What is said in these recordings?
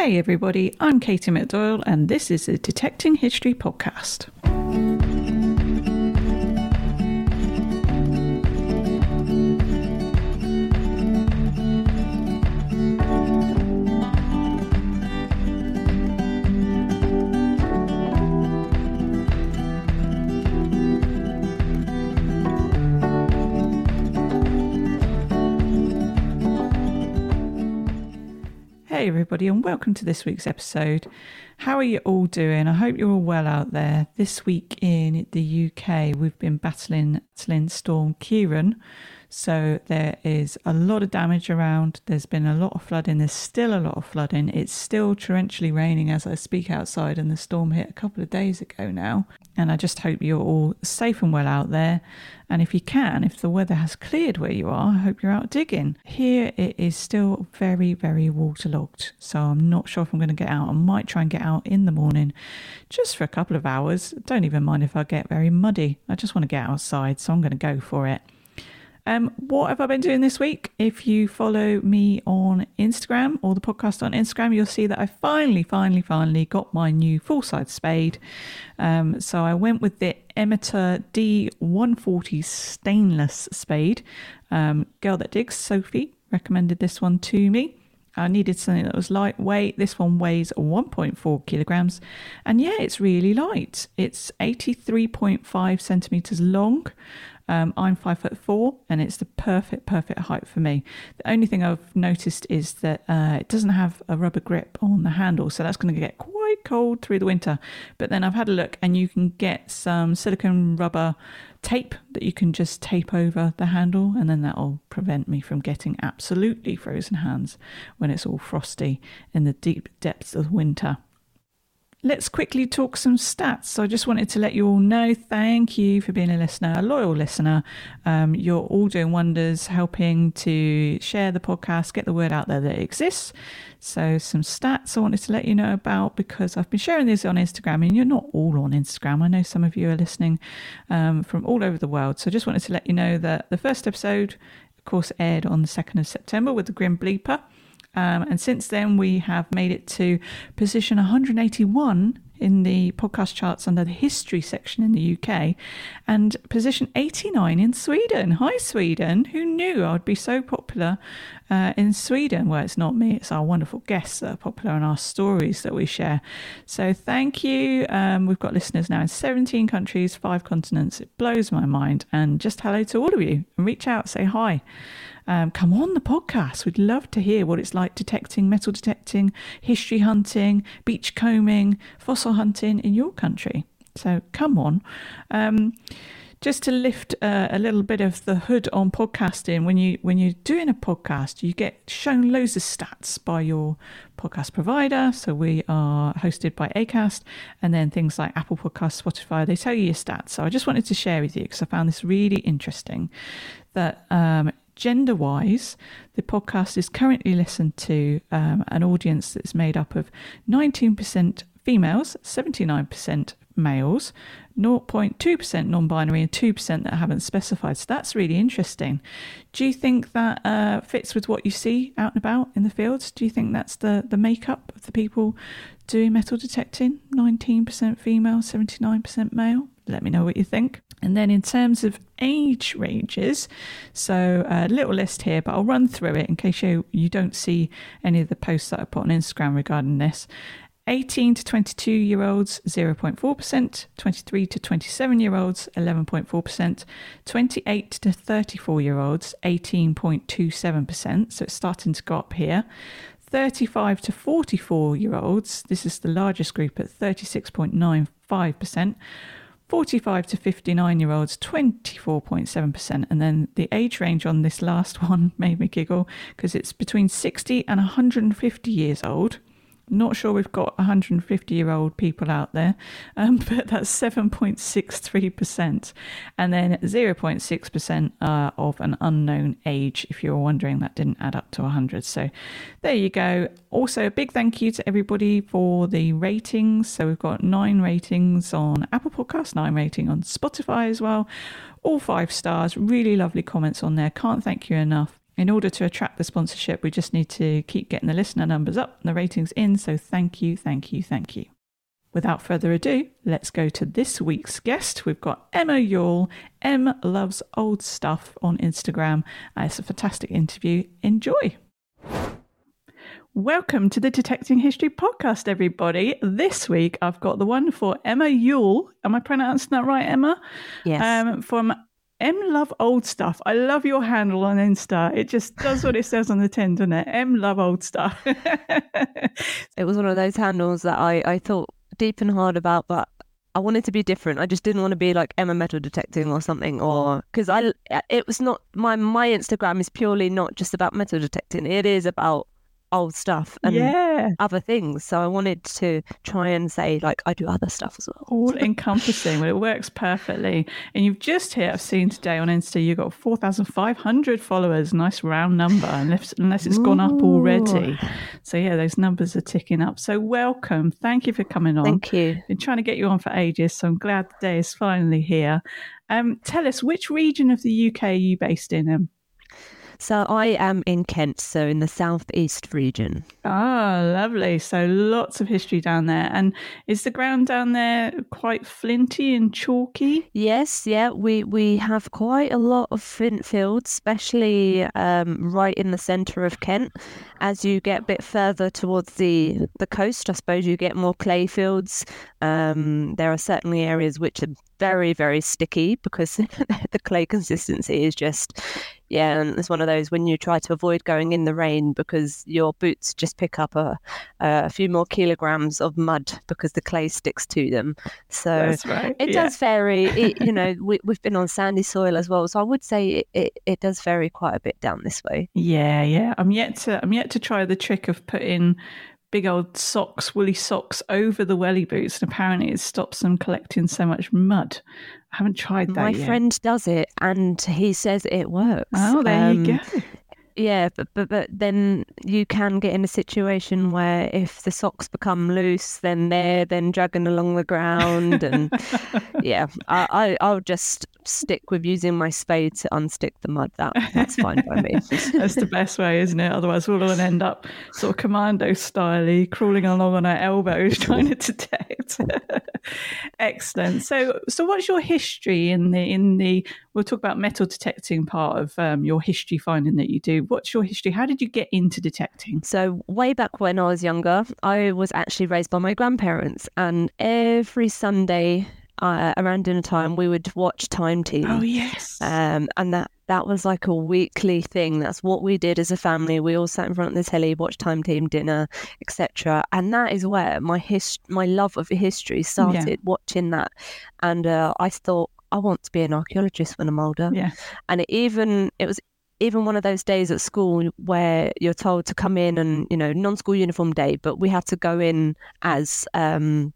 Hey, everybody, I'm Katie McDoyle, and this is the Detecting History podcast. Hey, everybody, and welcome to this week's episode. How are you all doing? I hope you're all well out there. This week in the UK, we've been battling, battling Storm Ciarán. So there is a lot of damage around. There's been a lot of flooding. There's still a lot of flooding. It's still torrentially raining as I speak outside, and the storm hit a couple of days ago now. And I just hope you're all safe and well out there. And if you can, if the weather has cleared where you are, I hope you're out digging. Here it is still very, very waterlogged. So I'm not sure if I'm going to get out. I might try and get out in the morning just for a couple of hours. Don't even mind if I get very muddy. I just want to get outside. So I'm going to go for it. Um, what have I been doing this week? If you follow me on Instagram or the podcast on Instagram, you'll see that I finally, finally, finally got my new full size spade. Um, so I went with the Emitter D140 stainless spade. Um, girl that digs, Sophie, recommended this one to me. I needed something that was lightweight. This one weighs 1.4 kilograms, and yeah, it's really light. It's 83.5 centimeters long. Um, I'm five foot four, and it's the perfect, perfect height for me. The only thing I've noticed is that uh, it doesn't have a rubber grip on the handle, so that's going to get quite cold through the winter. But then I've had a look, and you can get some silicone rubber tape that you can just tape over the handle, and then that'll prevent me from getting absolutely frozen hands when it's all frosty in the deep depths of winter let's quickly talk some stats. So I just wanted to let you all know thank you for being a listener, a loyal listener. Um, you're all doing wonders, helping to share the podcast, get the word out there that it exists. So, some stats I wanted to let you know about because I've been sharing these on Instagram, and you're not all on Instagram. I know some of you are listening um, from all over the world. So, I just wanted to let you know that the first episode, of course, aired on the 2nd of September with the Grim Bleeper. Um, and since then, we have made it to position 181 in the podcast charts under the history section in the UK and position 89 in Sweden. Hi, Sweden. Who knew I would be so popular uh, in Sweden? Well, it's not me, it's our wonderful guests that are popular in our stories that we share. So, thank you. Um, we've got listeners now in 17 countries, five continents. It blows my mind. And just hello to all of you and reach out, say hi um, come on the podcast. We'd love to hear what it's like detecting, metal detecting, history hunting, beach combing, fossil hunting in your country. So come on. Um, just to lift uh, a little bit of the hood on podcasting when you when you're doing a podcast you get shown loads of stats by your podcast provider so we are hosted by acast and then things like apple Podcasts, spotify they tell you your stats so i just wanted to share with you because i found this really interesting that um, gender wise, the podcast is currently listened to um, an audience that's made up of 19% females, 79% males, 0.2% non binary, and 2% that haven't specified. So that's really interesting. Do you think that uh, fits with what you see out and about in the fields? Do you think that's the, the makeup of the people doing metal detecting? 19% female, 79% male? Let me know what you think. And then in terms of age ranges, so a little list here, but I'll run through it in case you, you don't see any of the posts that I put on Instagram regarding this. 18 to 22 year olds 0.4%, 23 to 27 year olds 11.4%, 28 to 34 year olds 18.27%, so it's starting to go up here. 35 to 44 year olds, this is the largest group at 36.95%. 45 to 59 year olds, 24.7%. And then the age range on this last one made me giggle because it's between 60 and 150 years old. Not sure we've got 150 year old people out there, um, but that's 7.63%. And then 0.6% uh, of an unknown age, if you're wondering, that didn't add up to 100. So there you go. Also, a big thank you to everybody for the ratings. So we've got nine ratings on Apple Podcasts, nine rating on Spotify as well. All five stars, really lovely comments on there. Can't thank you enough. In order to attract the sponsorship, we just need to keep getting the listener numbers up and the ratings in. So thank you, thank you, thank you. Without further ado, let's go to this week's guest. We've got Emma Youell. Em loves old stuff on Instagram. Uh, it's a fantastic interview. Enjoy. Welcome to the Detecting History podcast, everybody. This week I've got the one for Emma Youell. Am I pronouncing that right, Emma? Yes. Um, from Em Love Old Stuff. I love your handle on Insta. It just does what it says on the tin, doesn't it? Em Love Old Stuff. it was one of those handles that I, I thought deep and hard about, but I wanted to be different. I just didn't want to be like Emma Metal Detecting or something, or oh. because I it was not my my Instagram is purely not just about metal detecting. It is about old stuff and yeah. other things. So I wanted to try and say like I do other stuff as well. All encompassing. well, it works perfectly. And you've just hit. I've seen today on Insta. You have got four thousand five hundred followers. Nice round number, unless unless it's gone up already. So yeah, those numbers are ticking up. So welcome. Thank you for coming on. Thank you. Been trying to get you on for ages, so I'm glad the day is finally here. Um, tell us which region of the UK are you based in? Um? So I am in Kent, so in the southeast region. Ah, lovely. So lots of history down there. And is the ground down there quite flinty and chalky? Yes, yeah. We we have quite a lot of flint fields, especially um, right in the centre of Kent. As you get a bit further towards the the coast, I suppose you get more clay fields. Um, there are certainly areas which are very very sticky because the clay consistency is just yeah, and it's one of those when you try to avoid going in the rain because your boots just pick up a, a few more kilograms of mud because the clay sticks to them. So right. it yeah. does vary. It, you know, we, have been on sandy soil as well, so I would say it, it, it does vary quite a bit down this way. Yeah, yeah. I'm yet to I'm yet to try the trick of putting big old socks, woolly socks over the welly boots, and apparently it stops them collecting so much mud. I haven't tried that My yet. friend does it, and he says it works. Oh, there um, you go. Yeah, but, but but then you can get in a situation where if the socks become loose, then they're then dragging along the ground, and yeah, I, I I'll just stick with using my spade to unstick the mud. That that's fine by me. that's the best way, isn't it? Otherwise, we'll all end up sort of commando style, crawling along on our elbows trying to detect. Excellent. So, so what's your history in the in the? We'll talk about metal detecting part of um, your history finding that you do. What's your history? How did you get into detecting? So, way back when I was younger, I was actually raised by my grandparents, and every Sunday uh, around dinner time, we would watch Time Team. Oh yes. Um, and that that was like a weekly thing. That's what we did as a family. We all sat in front of the telly, watched Time Team dinner, etc. And that is where my his my love of history started. Yeah. Watching that, and uh, I thought I want to be an archaeologist when I'm older. Yeah. And it even it was even one of those days at school where you're told to come in and you know non-school uniform day, but we had to go in as um,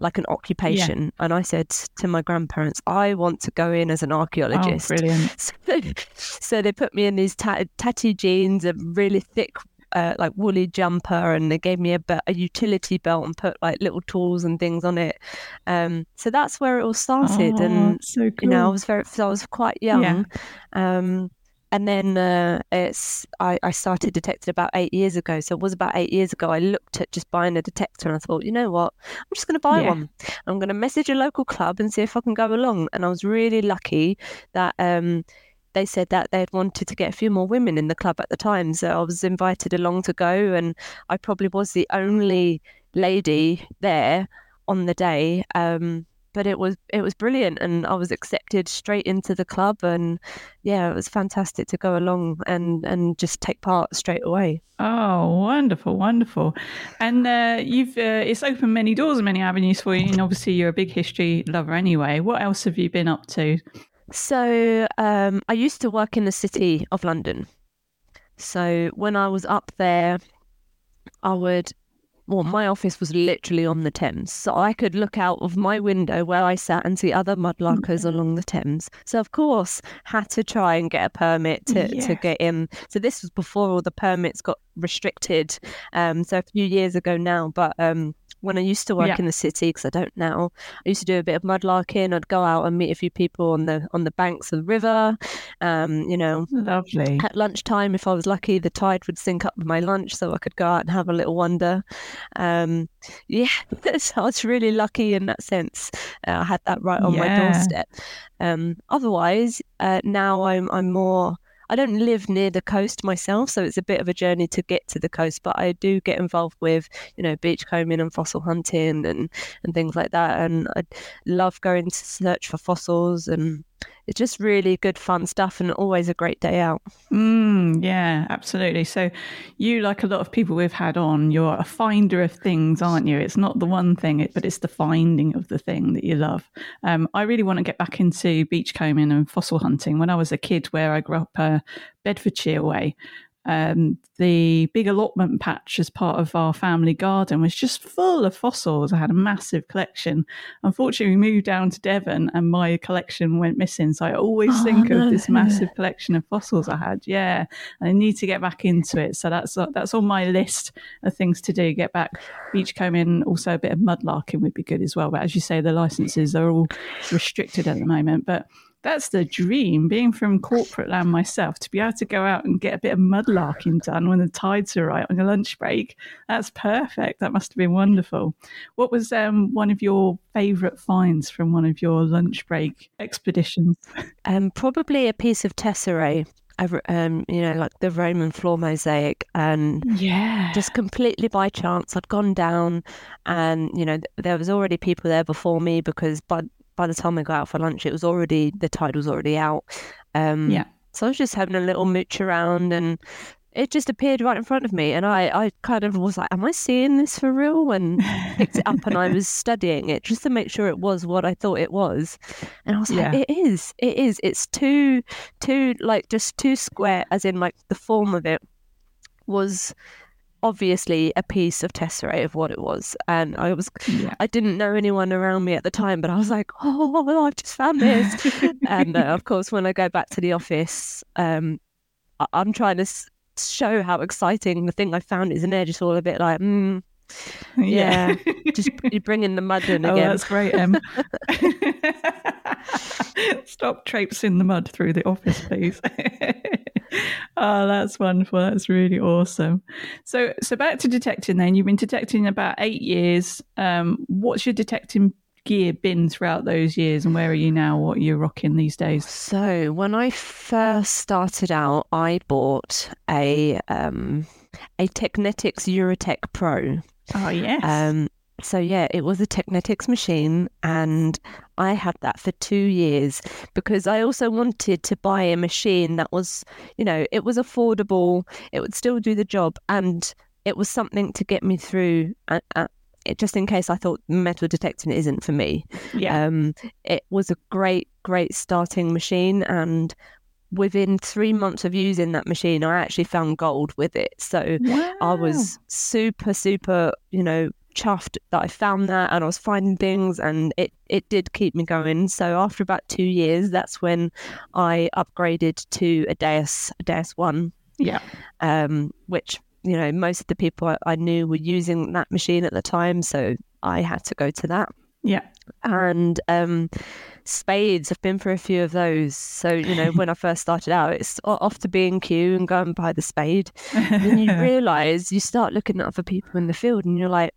like an occupation. Yeah. And I said to my grandparents, I want to go in as an archaeologist. Oh, brilliant. So they, so they put me in these tatty, tatty jeans, a really thick uh, like woolly jumper and they gave me a, a utility belt and put like little tools and things on it. Um, so that's where it all started. Oh, and so cool. you know, I was very, so I was quite young. Yeah. Um, and then uh, it's I, I started detecting about eight years ago. So it was about eight years ago. I looked at just buying a detector and I thought, you know what, I'm just going to buy yeah. one. I'm going to message a local club and see if I can go along. And I was really lucky that um, they said that they'd wanted to get a few more women in the club at the time. So I was invited along to go, and I probably was the only lady there on the day. Um, but it was it was brilliant and I was accepted straight into the club and yeah it was fantastic to go along and and just take part straight away. Oh wonderful wonderful. And uh, you've uh, it's opened many doors and many avenues for you and obviously you're a big history lover anyway. What else have you been up to? So um, I used to work in the city of London. So when I was up there I would well, my office was literally on the Thames. So I could look out of my window where I sat and see other mudlarkers along the Thames. So, of course, had to try and get a permit to, yeah. to get in. So, this was before all the permits got restricted. Um, so, a few years ago now. But um, when I used to work Yeah. in the city, because I don't now, I used to do a bit of mudlarking. I'd go out and meet a few people on the on the banks of the river. Um, you know, Lovely. at lunchtime, if I was lucky, the tide would sync up with my lunch, so I could go out and have a little wander. Um, yeah, so I was really lucky in that sense. Uh, I had that right on my doorstep. Um, otherwise, uh, now I'm I'm more. I don't live near the coast myself, so it's a bit of a journey to get to the coast. But I do get involved with, you know, beachcombing and fossil hunting and and things like that. And I love going to search for fossils, and it's just really good fun stuff, and always a great day out. Mm, yeah, absolutely. So, you, like a lot of people we've had on, you're a finder of things, aren't you? It's not the one thing, but it's the finding of the thing that you love. Um, I really want to get back into beachcombing and fossil hunting. When I was a kid, where I grew up, uh, Bedfordshire way, um, the big allotment patch as part of our family garden was just full of fossils. I had a massive collection. Unfortunately, we moved down to Devon and my collection went missing. So I always Oh, think no. of this massive collection of fossils I had. Yeah, and I need to get back into it. So that's that's on my list of things to do. Get back beachcombing, also a bit of mudlarking would be good as well. But as you say, the licenses are all restricted at the moment. But that's the dream, being from corporate land myself, to be able to go out and get a bit of mudlarking done when the tides are right on your lunch break. That's perfect. That must have been wonderful. What was um, one of your favourite finds from one of your lunch break expeditions? Um, probably a piece of tesserae, um, you know, like the Roman floor mosaic, and Yeah. just completely by chance, I'd gone down, and you know, th- there was already people there before me because by by the time I got out for lunch, it was already the tide was already out. Um, Yeah. So I was just having a little mooch around, and it just appeared right in front of me, and I I kind of was like, "Am I seeing this for real?" And picked it up, and I was studying it just to make sure it was what I thought it was, and I was like, "It is, it is. It's too, too like just too square, as in like the form of it was." Obviously a piece of tesserae of what it was and i was Yeah. i didn't know anyone around me at the time but i was like oh i've just found this and uh, of course when i go back to the office um I- i'm trying to s- show how exciting the thing i found is and they're just all a bit like mm, yeah just you bring in the mud in again Oh, that's great, Em. Stop traipsing the mud through the office, please. oh, that's wonderful. That's really awesome. So, so back to detecting. Then you've been detecting about eight years. Um, what's your detecting gear been throughout those years, and where are you now? What are you rocking these days? So when I first started out, I bought a um, a Teknetics Eurotek Pro. Oh yes. Um, so yeah, it was a Teknetics machine, and I had that for two years because I also wanted to buy a machine that was, you know, it was affordable, it would still do the job, and it was something to get me through. Uh, uh, it, just in case I thought metal detecting isn't for me. yeah. Um, it was a great, great starting machine, and within three months of using that machine, I actually found gold with it. So I was super, super, you know, chuffed that I found that and I was finding things and it, it did keep me going. So after about two years, that's when I upgraded to a Deus, a Deus One, Yeah. um, which, you know, most of the people I, I knew were using that machine at the time. So I had to go to that. Yeah. And um, spades, I've been for a few of those. So, you know, when I first started out, it's off to B and Q and go and buy the spade. And then you realise you start looking at other people in the field and you're like,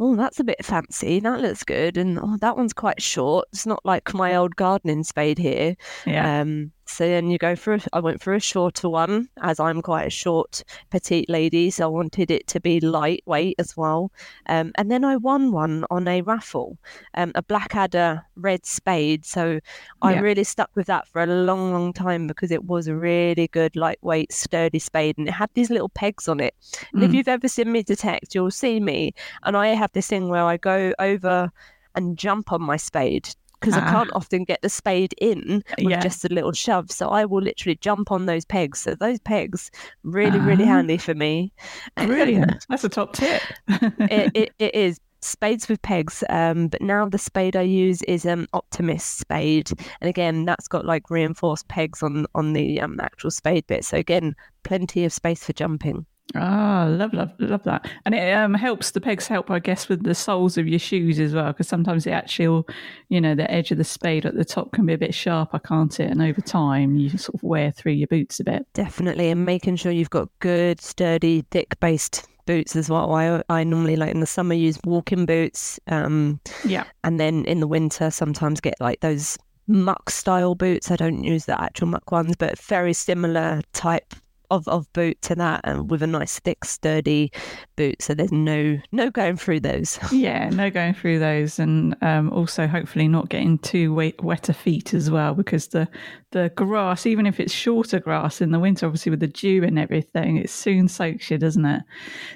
oh, that's a bit fancy. That looks good. And oh, that one's quite short. It's not like my old gardening spade here. yeah. Um, so then you go for, a, I went for a shorter one as I'm quite a short, petite lady. So I wanted it to be lightweight as well. Um, and then I won one on a raffle, um, a Blackadder red spade. So I Yeah. really stuck with that for a long, long time because it was a really good, lightweight, sturdy spade. And it had these little pegs on it. And if Mm. you've ever seen me detect, you'll see me. And I have this thing where I go over and jump on my spade because I Ah. can't often get the spade in with Yeah. just a little shove. So I will literally jump on those pegs. So those pegs, really, really Ah. handy for me. Brilliant. That's a top tip. it, it, it is spades with pegs. Um, but now the spade I use is um optimist spade, and again that's got like reinforced pegs on on the um actual spade bit. So again, plenty of space for jumping. Ah, love, love, love that. And it um, helps, the pegs help, I guess, with the soles of your shoes as well, because sometimes the actual, you know, the edge of the spade at the top can be a bit sharper, can't it? And over time, you sort of wear through your boots a bit. Definitely. And making sure you've got good, sturdy, thick based boots as well. I, I normally, like in the summer, use walking boots. Um, yeah. And then in the winter, sometimes get like those muck style boots. I don't use the actual muck ones, but very similar type of, of boot to that and with a nice thick sturdy boot. So there's no no going through those. Yeah no going through those. And um, also hopefully not getting too wet, wetter feet as well because the the grass even if it's shorter grass in the winter obviously with the dew and everything it soon soaks you doesn't it?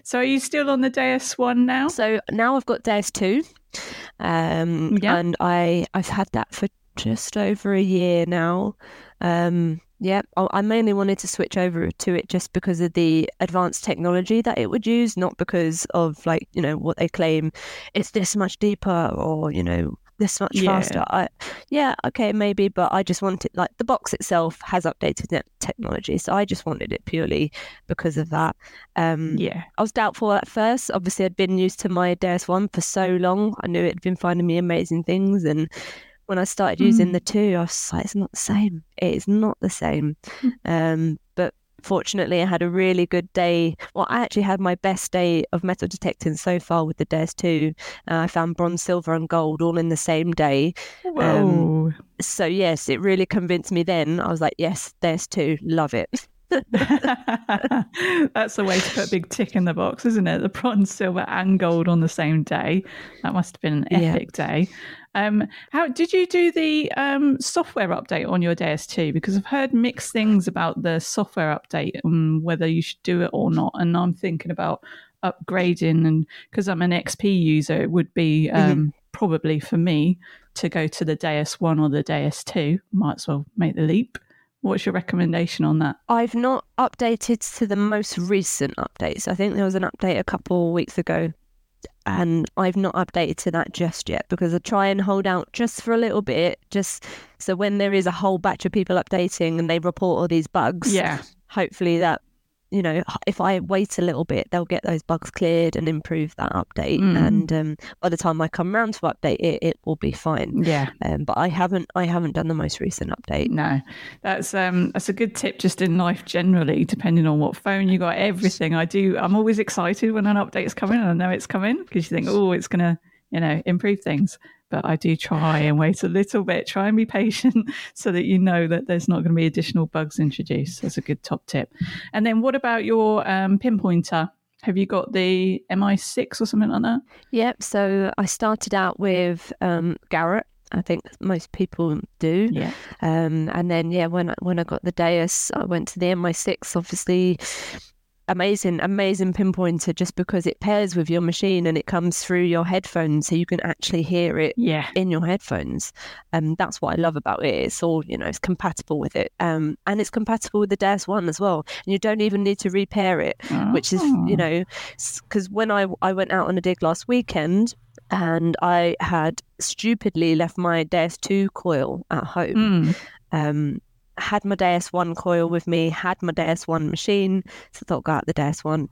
So are you still on the Deus one now? So now I've got Deus 2 um, yeah. and I I've had that for just over a year now. Um, yeah, I mainly wanted to switch over to it just because of the advanced technology that it would use, not because of like you know what they claim it's this much deeper or you know this much yeah. faster. I, yeah, okay, maybe, but I just wanted like the box itself has updated technology, so I just wanted it purely because of that. Um, yeah, I was doubtful at first. Obviously, I'd been used to my Deus One for so long. I knew it had been finding me amazing things, and when I started using mm. the two, I was like, it's not the same. It is not the same. Mm. Um, but fortunately, I had a really good day. Well, I actually had my best day of metal detecting so far with the Deus 2. Uh, I found bronze, silver, and gold all in the same day. Um, so, yes, it really convinced me then. I was like, yes, Deus 2, love it. That's the way to put a big tick in the box, isn't it? The bronze, silver, and gold on the same day. That must have been an epic yeah. day. Um, how did you do the um, software update on your Deus 2? Because I've heard mixed things about the software update and whether you should do it or not. And I'm thinking about upgrading, and because I'm an XP user, it would be um, mm-hmm. probably for me to go to the Deus 1 or the Deus 2. Might as well make the leap. What's your recommendation on that? I've not updated to the most recent updates. I think there was an update a couple of weeks ago, and I've not updated to that just yet because I try and hold out just for a little bit, just so when there is a whole batch of people updating and they report all these bugs, yeah, hopefully that you know, if I wait a little bit, they'll get those bugs cleared and improve that update. Mm. And um, by the time I come around to update it, it will be fine. Yeah. Um, but I haven't, I haven't done the most recent update. No, that's um, that's a good tip just in life generally. Depending on what phone you got, everything I do, I'm always excited when an update's coming, and I know it's coming because you think, oh, it's gonna, you know, improve things but I do try and wait a little bit, try and be patient so that you know that there's not going to be additional bugs introduced. That's a good top tip. And then what about your um, pinpointer? Have you got the MI6 or something like that? Yep. So I started out with um, Garrett. I think most people do. Yeah. Um, and then yeah, when I, when I got the Deus, I went to the MI6. Obviously, amazing, amazing pinpointer just because it pairs with your machine and it comes through your headphones so you can actually hear it yeah. in your headphones. Um, that's what I love about it. It's all, you know, it's compatible with it. Um, and it's compatible with the Deus One as well. And you don't even need to repair it, oh. which is, you ah. know, because when I, I went out on a dig last weekend, and I had stupidly left my Deus 2 coil at home. Mm. Um, had my Deus One coil with me, had my Deus One machine. So I thought, go out the Deus One,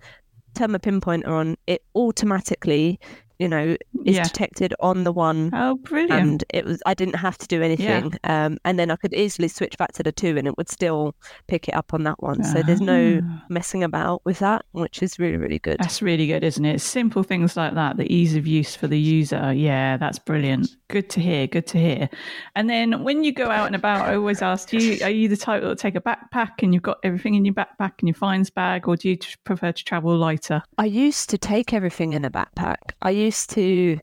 turn my pinpointer on. It automatically you know, is yeah. detected on the one. Oh, brilliant! And it was I didn't have to do anything, yeah. um, and then I could easily switch back to the two, and it would still pick it up on that one. So there's no ah. messing about with that, which is really really good. That's really good, isn't it? Simple things like that, the ease of use for the user. Yeah, that's brilliant. Good to hear. Good to hear. And then when you go out and about, I always ask you: Are you the type that will take a backpack and you've got everything in your backpack and your finds bag, or do you prefer to travel lighter? I used to take everything in a backpack. I used to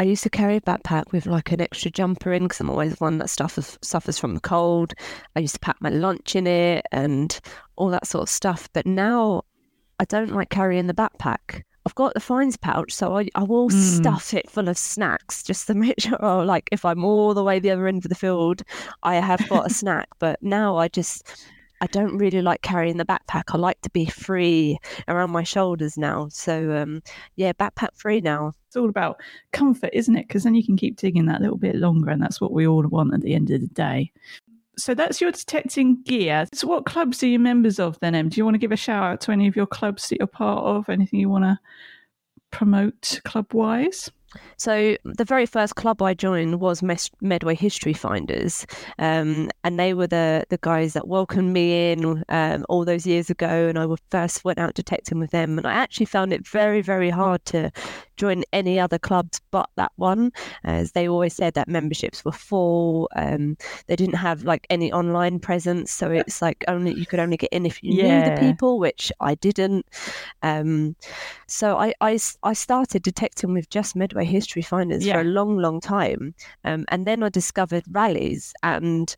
I used to carry a backpack with like an extra jumper in because I'm always one that suffers suffers from the cold. I used to pack my lunch in it and all that sort of stuff. But now I don't like carrying the backpack. I've got the fines pouch, so I, I will mm. stuff it full of snacks just to make sure, oh, like, if I'm all the way the other end of the field, I have got a snack. But now I just, I don't really like carrying the backpack. I like to be free around my shoulders now. So um, yeah, backpack free now. It's all about comfort, isn't it? Because then you can keep digging that little bit longer, and that's what we all want at the end of the day. So that's your detecting gear. So what clubs are you members of then, Em? Do you want to give a shout out to any of your clubs that you're part of? Anything you want to promote club wise? So the very first club I joined was Medway History Finders, um, and they were the the guys that welcomed me in um, all those years ago. And I first went out detecting with them, and I actually found it very very hard to join any other clubs but that one, as they always said that memberships were full. Um, they didn't have like any online presence, so it's like only you could only get in if you yeah. knew the people, which I didn't. Um, so I, I I started detecting with just Medway history finders yeah. for a long, long time. Um, and then I discovered rallies and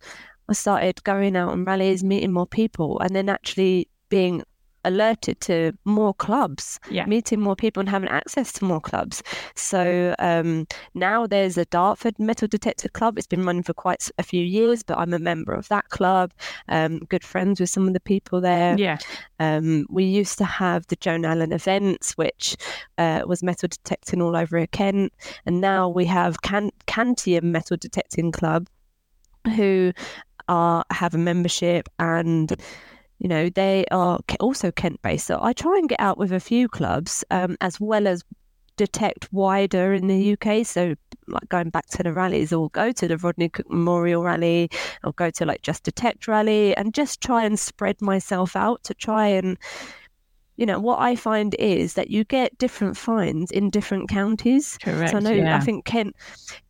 I started going out on rallies, meeting more people, and then actually being alerted to more clubs, yeah. meeting more people and having access to more clubs. So um, now there's a Dartford Metal Detector Club. It's been running for quite a few years, but I'm a member of that club. Um, good friends with some of the people there. Yeah. Um, we used to have the Joan Allen events, which uh, was metal detecting all over Kent, and now we have Can- Cantium Metal Detecting Club, who are have a membership and you know, they are also Kent based. So I try and get out with a few clubs um, as well as detect wider in the UK. So, like going back to the rallies, or go to the Rodney Cook Memorial Rally, or go to like Just Detect Rally, and just try and spread myself out to try and you know what I find is that you get different fines in different counties. Correct. So I know yeah. I think Kent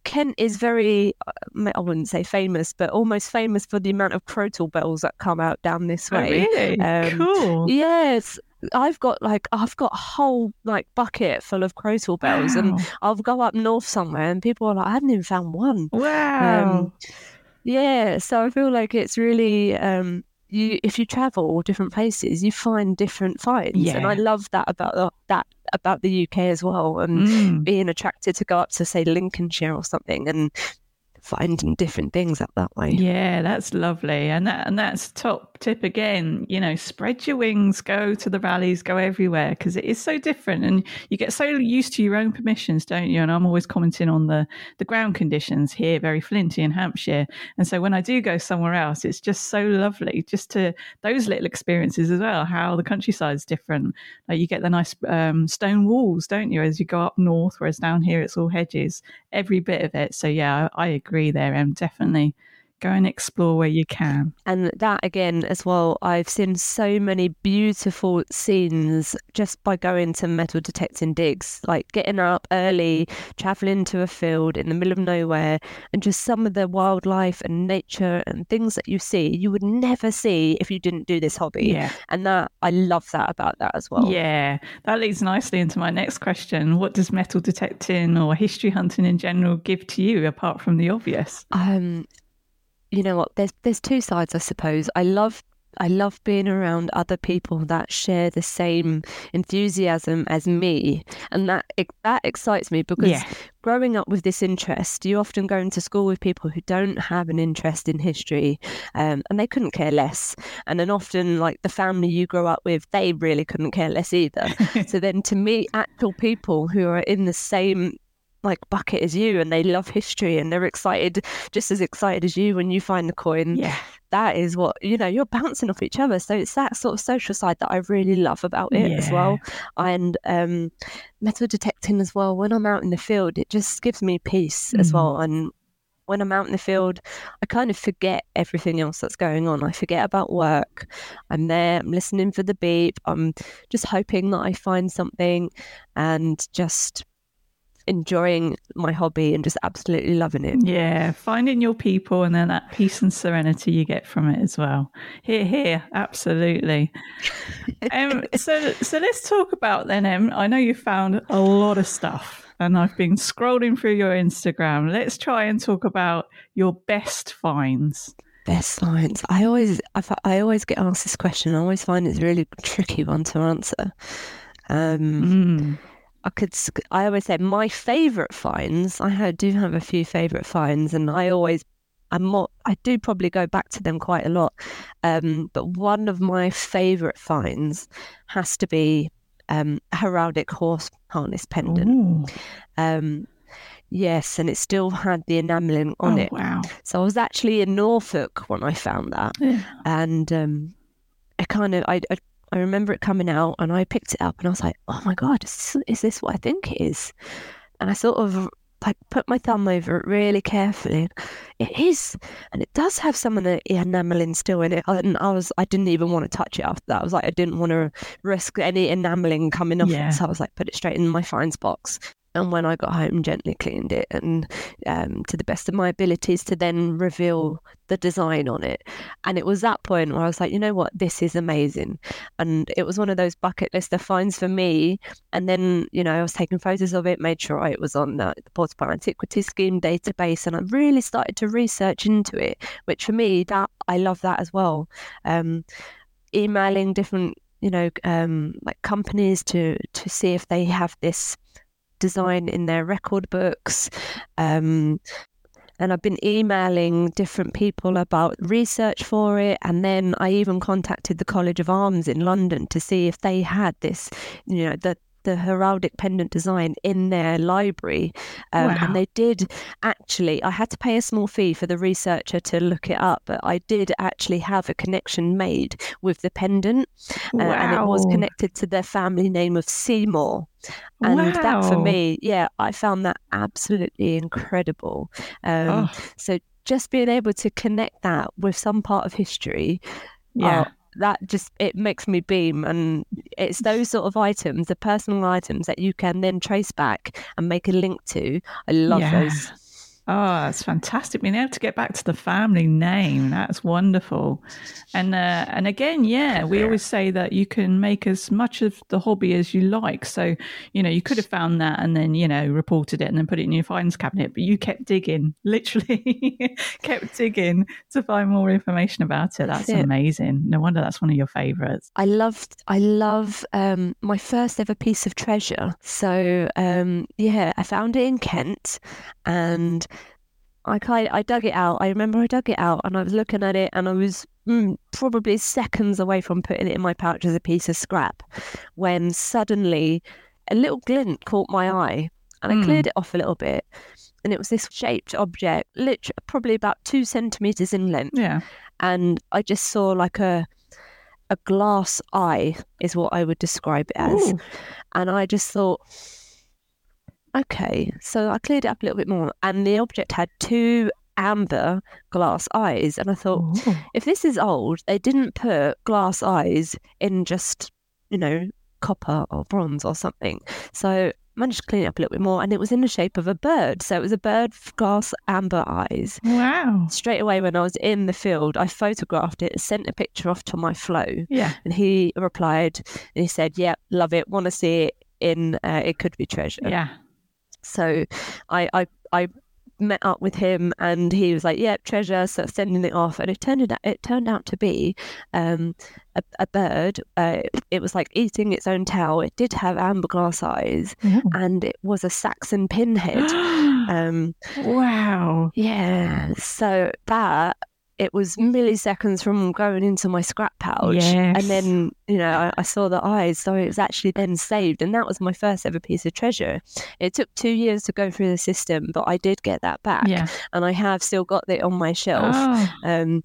Kent is very uh, I wouldn't say famous, but almost famous for the amount of crotal bells that come out down this oh, way. Oh, really? Um, cool. Yes. I've got like I've got a whole like bucket full of crotal bells, wow. and I'll go up north somewhere, and people are like, I haven't even found one. Wow. Um, yeah, so I feel like it's really um, you if you travel different places, you find different finds, yeah. and I love that about the, that about the UK as well, and mm. being attracted to go up to say Lincolnshire or something and finding different things up that way. Yeah, that's lovely, and that and that's top tip again. You know, spread your wings, go to the rallies, go everywhere because it is so different, and you get so used to your own permissions, don't you? And I'm always commenting on the the ground conditions here, very flinty in Hampshire, and so when I do go somewhere else, it's just so lovely just to those little experiences as well. How the countryside is different. Like you get the nice um, stone walls, don't you, as you go up north, whereas down here it's all hedges. Every bit of it. So yeah, I, I agree agree there, Em. Definitely go and explore where you can. And that again, as well, I've seen so many beautiful scenes just by going to metal detecting digs, like getting up early, traveling to a field in the middle of nowhere, and just some of the wildlife and nature and things that you see you would never see if you didn't do this hobby. Yeah. And that I love that about that as well. Yeah. That leads nicely into my next question. What does metal detecting or history hunting in general give to you apart from the obvious? Um you know what? There's there's two sides, I suppose. I love I love being around other people that share the same enthusiasm as me, and that that excites me because yeah. growing up with this interest, you often go into school with people who don't have an interest in history, um, and they couldn't care less. And then often, like the family you grow up with, they really couldn't care less either. so then to meet actual people who are in the same like bucket as you and they love history and they're excited just as excited as you when you find the coin yeah that is what you know you're bouncing off each other so it's that sort of social side that i really love about it yeah. as well and um metal detecting as well when i'm out in the field it just gives me peace mm. as well and when I'm out in the field, I kind of forget everything else that's going on. I forget about work. I'm there, I'm listening for the beep. I'm just hoping that I find something and just enjoying my hobby and just absolutely loving it. Yeah, finding your people and then that peace and serenity you get from it as well. Here, here, absolutely. um, so, so let's talk about then. Em. I know you found a lot of stuff, and I've been scrolling through your Instagram. Let's try and talk about your best finds. Best finds. I always, I, I always get asked this question. I always find it's a really tricky one to answer. Um, mm I could. I always say my favorite finds. I do have a few favorite finds, and I always. I'm more. I do probably go back to them quite a lot. Um, but one of my favorite finds has to be um, a heraldic horse harness pendant. Um, Yes, and it still had the enamelling on oh, it. Wow. So I was actually in Norfolk when I found that, Yeah. and um, I kind of I, I I remember it coming out, and I picked it up, and I was like, "Oh my god, is this, is this what I think it is?" And I sort of like put my thumb over it really carefully. It is, and it does have some of the enamelling still in it. And I was I didn't even want to touch it after that. I was like, I didn't want to risk any enamelling coming off Yeah. it, so I was like, put it straight in my fines box. And when I got home, gently cleaned it, and um, to the best of my abilities, to then reveal the design on it. And it was that point where I was like, you know what, this is amazing. And it was one of those bucket list of finds for me. And then, you know, I was taking photos of it, made sure it was on the, the Portable Antiquity Scheme database, and I really started to research into it. Which for me, that I love that as well. Um, emailing different, you know, um, like companies to to see if they have this design in their record books. Um, and I've been emailing different people about research for it. And then I even contacted the College of Arms in London to see if they had this, you know, the the heraldic pendant design in their library. Um, Wow. And they did actually, I had to pay a small fee for the researcher to look it up, but I did actually have a connection made with the pendant. Uh, and it was connected to their family name of Seymour. And that for me, yeah, I found that absolutely incredible. Um, Oh, So just being able to connect that with some part of history, yeah. uh, that just it makes me beam. And it's those sort of items, the personal items that you can then trace back and make a link to. I love Yeah. those. Oh, that's fantastic! Being able to get back to the family name, that's wonderful. And uh, and again, yeah, we always say that you can make as much of the hobby as you like. So you know, you could have found that and then you know reported it and then put it in your finds cabinet, but you kept digging, literally kept digging to find more information about it. That's That's it. amazing. No wonder that's one of your favourites. I loved I love um my first ever piece of treasure. So um yeah, I found it in Kent and I kind I dug it out. I remember I dug it out and I was looking at it and I was mm, probably seconds away from putting it in my pouch as a piece of scrap when suddenly a little glint caught my eye and I Hmm. cleared it off a little bit and it was this shaped object, literally probably about two centimeters in length Yeah. and I just saw like a a glass eye is what I would describe it as. Ooh. And I just thought, okay, so I cleared it up a little bit more, and the object had two amber glass eyes, and I thought, Ooh. if this is old, they didn't put glass eyes in just you know copper or bronze or something. So managed to clean it up a little bit more, and it was in the shape of a bird. So it was a bird with glass amber eyes Wow. straight away when I was in the field, I photographed it, sent a picture off to my FLO, Yeah. and he replied and he said, "Yeah, love it, want to see it in uh, it could be treasure." Yeah. So I I I met up with him and he was like, "Yeah, treasure." So sending it off, and it turned out it turned out to be um, a, a bird. Uh, it was like eating its own tail. It did have amber glass eyes, Ooh. and it was a Saxon pinhead. Um, wow. yeah. So that it was milliseconds from going into my scrap pouch. Yes. And then, you know, I, I saw the eyes. So it was actually then saved. And that was my first ever piece of treasure. It took two years to go through the system, but I did get that back. Yeah. And I have still got it on my shelf. Oh, Um,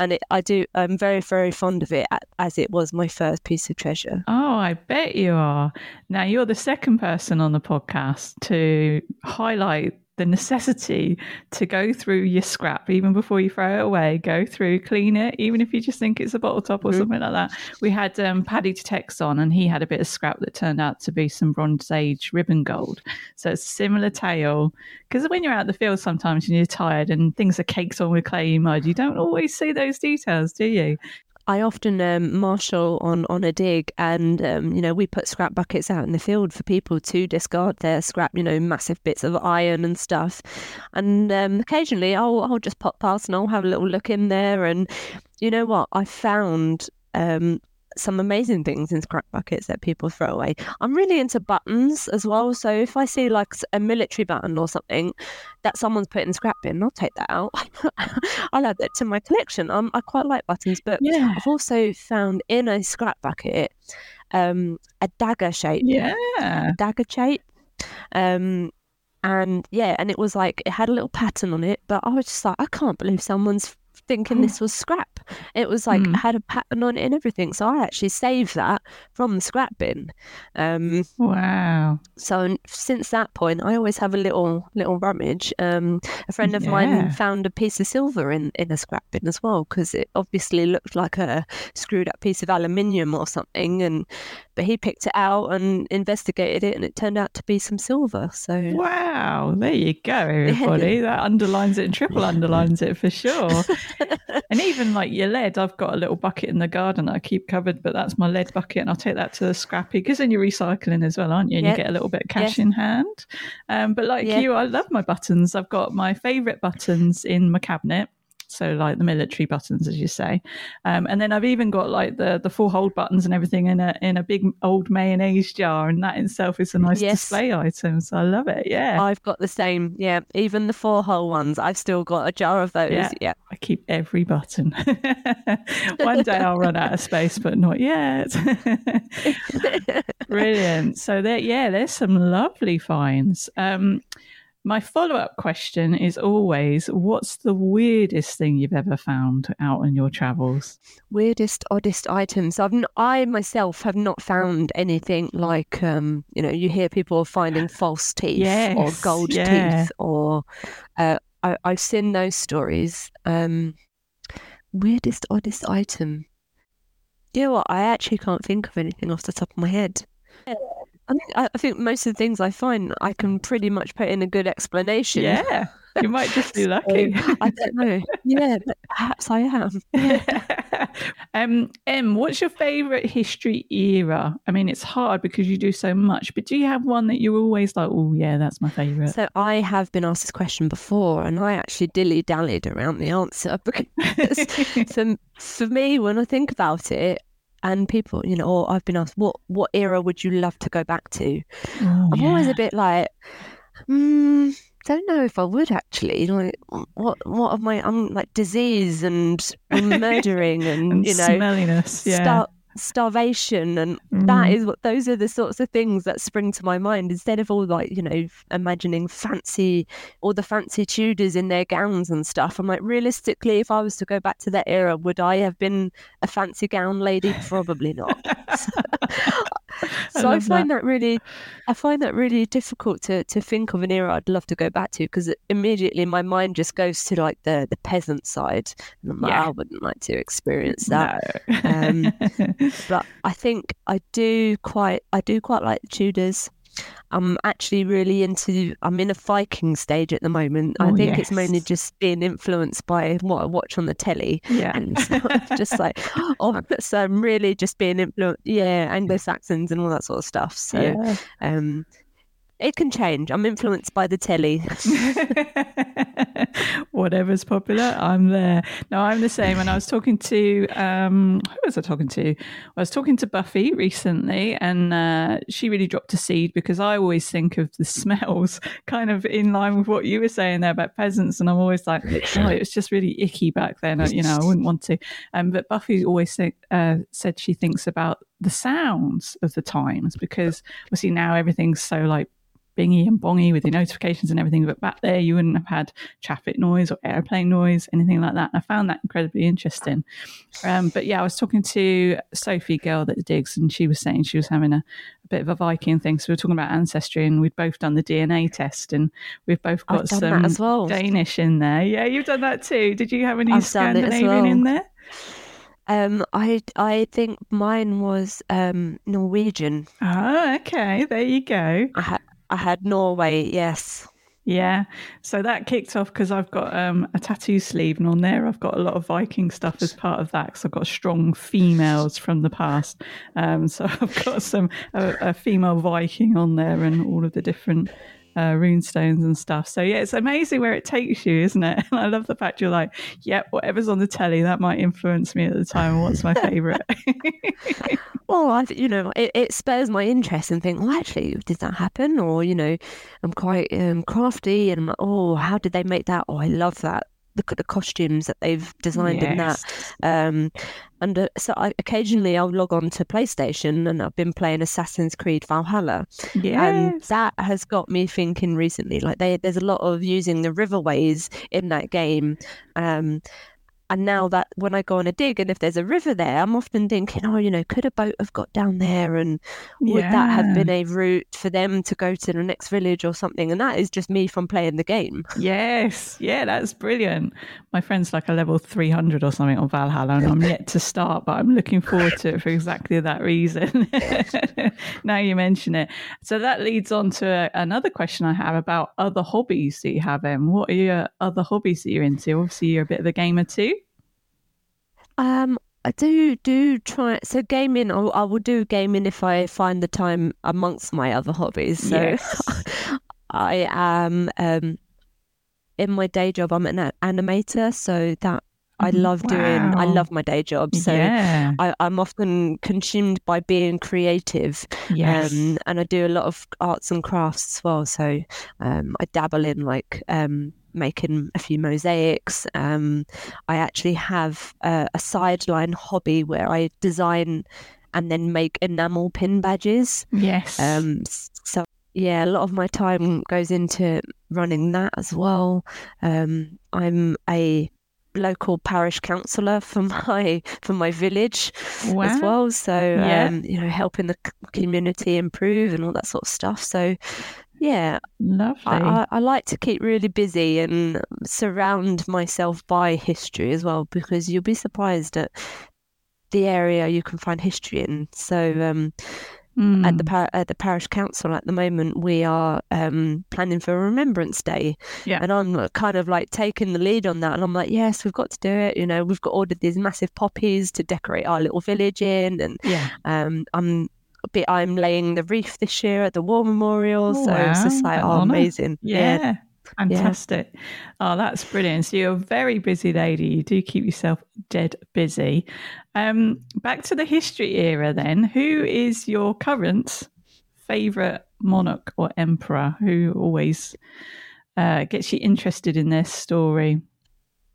and it, I do, I'm very, very fond of it as it was my first piece of treasure. oh, I bet you are. Now, you're the second person on the podcast to highlight the necessity to go through your scrap even before you throw it away. Go through, clean it, even if you just think it's a bottle top or Mhm. something like that. We had um, Paddy Detects on, and he had a bit of scrap that turned out to be some Bronze Age ribbon gold. So it's a similar tale. Because when you're out in the field, sometimes and you're tired and things are caked on with clayey mud, you don't always see those details, do you? I often um, marshal on on a dig, and um, you know we put scrap buckets out in the field for people to discard their scrap, you know, massive bits of iron and stuff. And um, occasionally, I'll I'll just pop past and I'll have a little look in there, and you know what, I found. Um, some amazing things in scrap buckets that people throw away. I'm really into buttons as well. So if I see like a military button or something that someone's put in scrap bin, I'll take that out. I'll add that to my collection. Um, I quite like buttons, but Yeah. I've also found in a scrap bucket um, a dagger shape, Yeah. A dagger shape. Um, and yeah, and it was like it had a little pattern on it, but I was just like, I can't believe someone's thinking Oh. this was scrap. It was like Mm. had a pattern on it and everything. So I actually saved that from the scrap bin. Um, Wow. so since that point, I always have a little little rummage. Um, a friend of Yeah. mine found a piece of silver in in a scrap bin as well because it obviously looked like a screwed up piece of aluminium or something. And but he picked it out and investigated it, and it turned out to be some silver. So Wow. There you go, everybody. That underlines it and triple underlines it for sure. and even like your lead, I've got a little bucket in the garden that I keep covered, but that's my lead bucket, and I'll take that to the scrappy because then you're recycling as well, aren't you? And Yep. you get a little bit of cash Yes. in hand. Um, but like Yeah. you, I love my buttons. I've got my favourite buttons in my cabinet. So like the military buttons, as you say, um, and then I've even got like the the four hole buttons and everything in a in a big old mayonnaise jar, and that itself is a nice Yes. display item. So I love it. Yeah, I've got the same. Yeah, even the four hole ones, I've still got a jar of those. Yeah. Yeah. I keep every button. One day I'll run out of space, but not yet. Brilliant. So there, yeah, there's some lovely finds. Um, my follow-up question is always, what's the weirdest thing you've ever found out on your travels? weirdest oddest items. I've n- i myself have not found anything like um you know you hear people finding false teeth or gold yeah. teeth or uh, I, i've seen those stories. Um weirdest oddest item. You know what? I actually can't think of anything off the top of my head I think, I think most of the things I find, I can pretty much put in a good explanation. Yeah, you might just be lucky. I don't know. Yeah, but perhaps I am. um, Em, what's your favourite history era? I mean, it's hard because you do so much, but do you have one that you're always like, oh yeah, that's my favourite? So I have been asked this question before, and I actually dilly dallied around the answer because for, for me, when I think about it, and people, you know, or I've been asked, what what era would you love to go back to? Oh, I'm always a bit like, hmm, don't know if I would actually. Like, what what of my I'm like disease and, murdering and, and you know smelliness. Yeah. Starvation and that Mm. is what those are the sorts of things that spring to my mind. Instead of all like you know imagining fancy all the fancy tudors in their gowns and stuff i'm like realistically if i was to go back to that era would i have been a fancy gown lady? Probably not so I, love find that. really i find that really difficult to to think of an era i'd love to go back to because immediately my mind just goes to like the the peasant side and i'm like Yeah. i wouldn't like to experience that No. Um, but I think I do quite I do quite like the Tudors. I'm actually really into I'm in a Viking stage at the moment. I Oh, think it's mainly just being influenced by what I watch on the telly. yeah. And just like, oh, so I'm really just being influenced, yeah, Anglo Saxons and all that sort of stuff. So, yeah. um, it can change. I'm influenced by the telly. Whatever's popular, I'm there. No, I'm the same. And I was talking to um, who was I talking to? I was talking to Buffy recently, and uh, she really dropped a seed because I always think of the smells kind of in line with what you were saying there about peasants, and I'm always like, oh, it was just really icky back then. You know, I wouldn't want to. Um, but Buffy always think, uh, said she thinks about the sounds of the times because obviously now everything's so like bingy and bongy with your notifications and everything. But back there, you wouldn't have had traffic noise or airplane noise, anything like that. And I found that incredibly interesting. Um, but yeah, I was talking to Sophie, girl that digs, and she was saying she was having a, a bit of a Viking thing. So we were talking about ancestry, and we'd both done the DNA test, and we've both got some well. Danish in there. Yeah, you've done that too. Did you have any I've done it as Scandinavian well. in there? Um, I I think mine was um Norwegian. Oh, okay. There you go. I I had Norway. Yes. Yeah, so that kicked off because I've got um, a tattoo sleeve, and on there I've got a lot of Viking stuff as part of that. Because I've got strong females from the past, um, so I've got some a, a female Viking on there, and all of the different uh, rune stones and stuff. So yeah, it's amazing where it takes you, isn't it? And I love the fact you're like, yeah, whatever's on the telly that might influence me at the time. What's my favourite? Well, I you know it, it spurs my interest and think, well, actually, did that happen? Or you know, I'm quite um, crafty and I'm like, oh, how did they make that? Oh, I love that. Look at the costumes that they've designed yes. in that. Um, and uh, so I, occasionally I'll log on to PlayStation and I've been playing Assassin's Creed Valhalla. Yes. And that has got me thinking recently, like they, there's a lot of using the riverways in that game. Um, and now that when I go on a dig and if there's a river there, I'm often thinking, oh, you know, could a boat have got down there? And would yeah. that have been a route for them to go to the next village or something? And that is just me from playing the game. Yes. Yeah, that's brilliant. My friend's like a level 300 or something on Valhalla, and I'm yet to start, but I'm looking forward to it for exactly that reason. now you mention it. So that leads on to another question I have about other hobbies that you have, Em. What are your other hobbies that you're into? Obviously, you're a bit of a gamer too. Um, I do do try so gaming. I, I, will do gaming if I find the time amongst my other hobbies. So yes. I am um, in my day job. I'm an animator, so that I mm-hmm. love wow. doing. I love my day job, so yeah. I, am often consumed by being creative. Yes. Um, and I do a lot of arts and crafts as well. So um, I dabble in like um, making a few mosaics. Um, I actually have a, a sideline hobby where I design and then make enamel pin badges. Yes. Um, so yeah, a lot of my time goes into running that as well. Um, I'm a local parish councillor for my for my village wow. as well. So yeah. um, you know, helping the community improve and all that sort of stuff. So yeah, lovely. I, I, like to keep really busy and surround myself by history as well because you'll be surprised at the area you can find history in. So, um, mm. at the hmm. par- at the parish council at the moment, we are um, planning for a Remembrance Day, yeah. and I'm kind of like taking the lead on that. And I'm like, yes, we've got to do it. You know, we've got ordered these massive poppies to decorate our little village in, and yeah. um, I'm I'm laying the wreath this year at the War Memorial. Oh, so wow. it's just like, oh, amazing. Yeah. yeah. Fantastic. Yeah. Oh, that's brilliant. So you're a very busy lady. You do keep yourself dead busy. Um, back to the history era then. Who is your current favourite monarch or emperor who always uh, gets you interested in their story?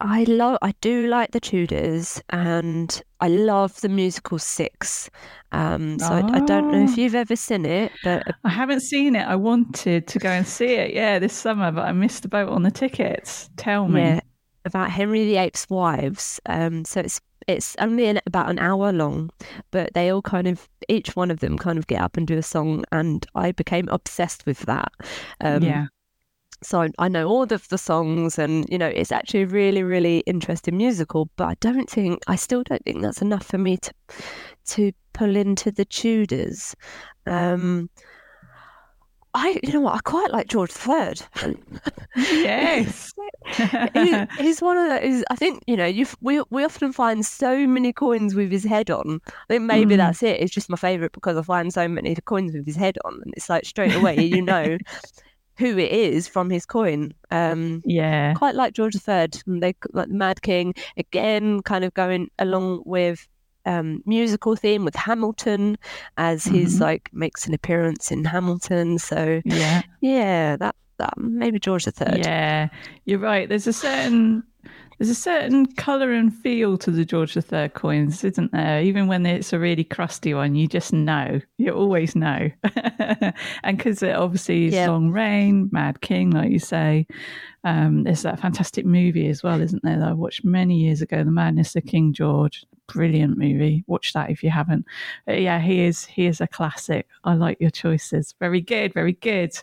I love, I do like the Tudors, and I love the musical Six. Um, so oh. I, I, don't know if ah. you've ever seen it, but I haven't seen it. I wanted to go and see it, yeah, this summer, but I missed the boat on the tickets. Tell me, yeah, about Henry VIII's wives. Um, so it's it's only an, about an hour long, but they all kind of each one of them kind of get up and do a song, and I became obsessed with that. Um, yeah so I, I know all of the songs and you know it's actually a really really interesting musical but i don't think i still don't think that's enough for me to to pull into the tudors um I, you know what, I quite like George III. yes, he, he's one of those. I think you know, you we we often find so many coins with his head on. I think maybe mm. that's it. It's just my favourite because I find so many coins with his head on, and it's like straight away you know who it is from his coin. Um, yeah, quite like George III. They like the Mad King again, kind of going along with um, musical theme with Hamilton as mm-hmm. his like makes an appearance in Hamilton. So yeah, yeah, that that maybe George III. Yeah, you're right. There's a certain there's a certain colour and feel to the George III coins, isn't there? Even when it's a really crusty one, you just know. You always know. and because it obviously is yeah. Long Reign, Mad King, like you say, um, there's that fantastic movie as well, isn't there? That I watched many years ago, The Madness of King George. Brilliant movie. Watch that if you haven't. But yeah, he is he is a classic. I like your choices. Very good, very good.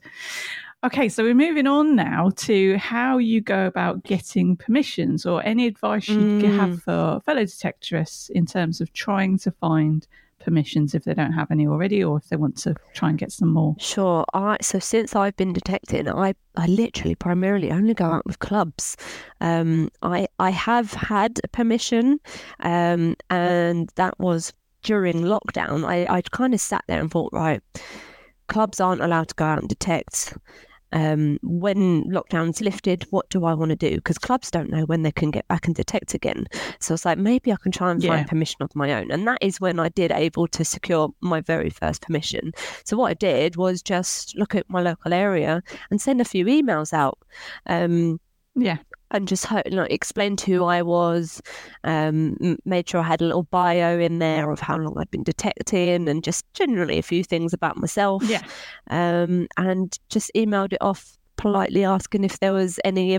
Okay, so we're moving on now to how you go about getting permissions or any advice you mm. have for fellow detectorists in terms of trying to find permissions if they don't have any already or if they want to try and get some more. Sure. I so since I've been detecting, I I literally primarily only go out with clubs. Um, I I have had permission, um, and that was during lockdown. I I kind of sat there and thought, right, clubs aren't allowed to go out and detect um, when lockdown's lifted, what do I want to do? Because clubs don't know when they can get back and detect again. So it's like maybe I can try and find yeah. permission of my own. And that is when I did able to secure my very first permission. So what I did was just look at my local area and send a few emails out. Um, Yeah. And just you know, explained who I was, um, made sure I had a little bio in there of how long I'd been detecting, and just generally a few things about myself. Yeah. Um, and just emailed it off politely asking if there was any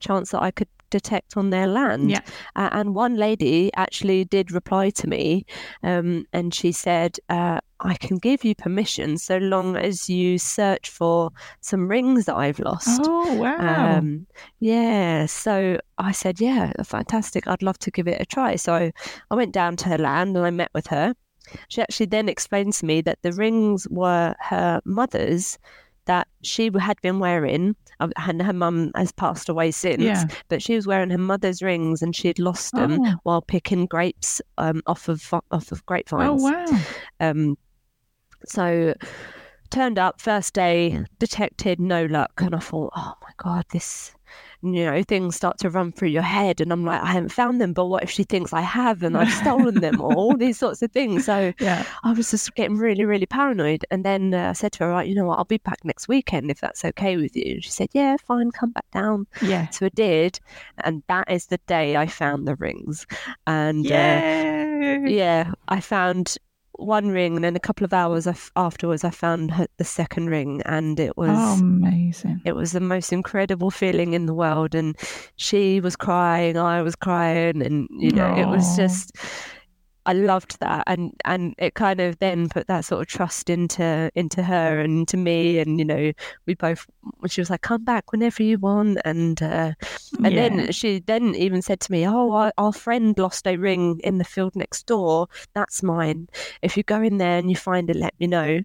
chance that I could detect on their land. Yeah. Uh, and one lady actually did reply to me um, and she said, uh, I can give you permission so long as you search for some rings that I've lost. Oh, wow. Um, yeah. So I said, Yeah, fantastic. I'd love to give it a try. So I went down to her land and I met with her. She actually then explained to me that the rings were her mother's that she had been wearing, um, and her mum has passed away since, yeah. but she was wearing her mother's rings and she'd lost them oh. while picking grapes um, off of off of grapevines. Oh wow! Um, so turned up first day, detected no luck, and I thought, oh my god, this you know, things start to run through your head. And I'm like, I haven't found them, but what if she thinks I have and I've stolen them or all these sorts of things? So yeah. I was just getting really, really paranoid. And then uh, I said to her, right, you know what, I'll be back next weekend if that's okay with you. And she said, yeah, fine, come back down. Yeah. So I did. And that is the day I found the rings. And uh, yeah, I found one ring, and then a couple of hours afterwards, I found her, the second ring, and it was oh, amazing. It was the most incredible feeling in the world, and she was crying, I was crying, and you know, Aww. it was just I loved that, and and it kind of then put that sort of trust into into her and to me, and you know, we both. She was like, "Come back whenever you want," and uh, and yeah. then she then even said to me, "Oh, our, our friend lost a ring in the field next door. That's mine. If you go in there and you find it, let me know."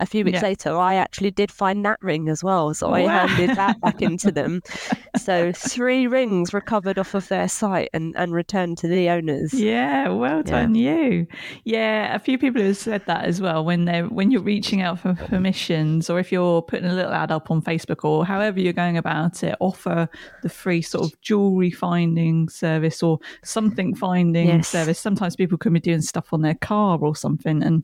A few weeks yeah. later, I actually did find that ring as well. So I wow. handed that back into them. so three rings recovered off of their site and, and returned to the owners. Yeah, well done yeah. you. Yeah, a few people have said that as well when they're when you're reaching out for permissions or if you're putting a little ad up on Facebook or however you're going about it, offer the free sort of jewelry finding service or something finding yes. service. Sometimes people can be doing stuff on their car or something and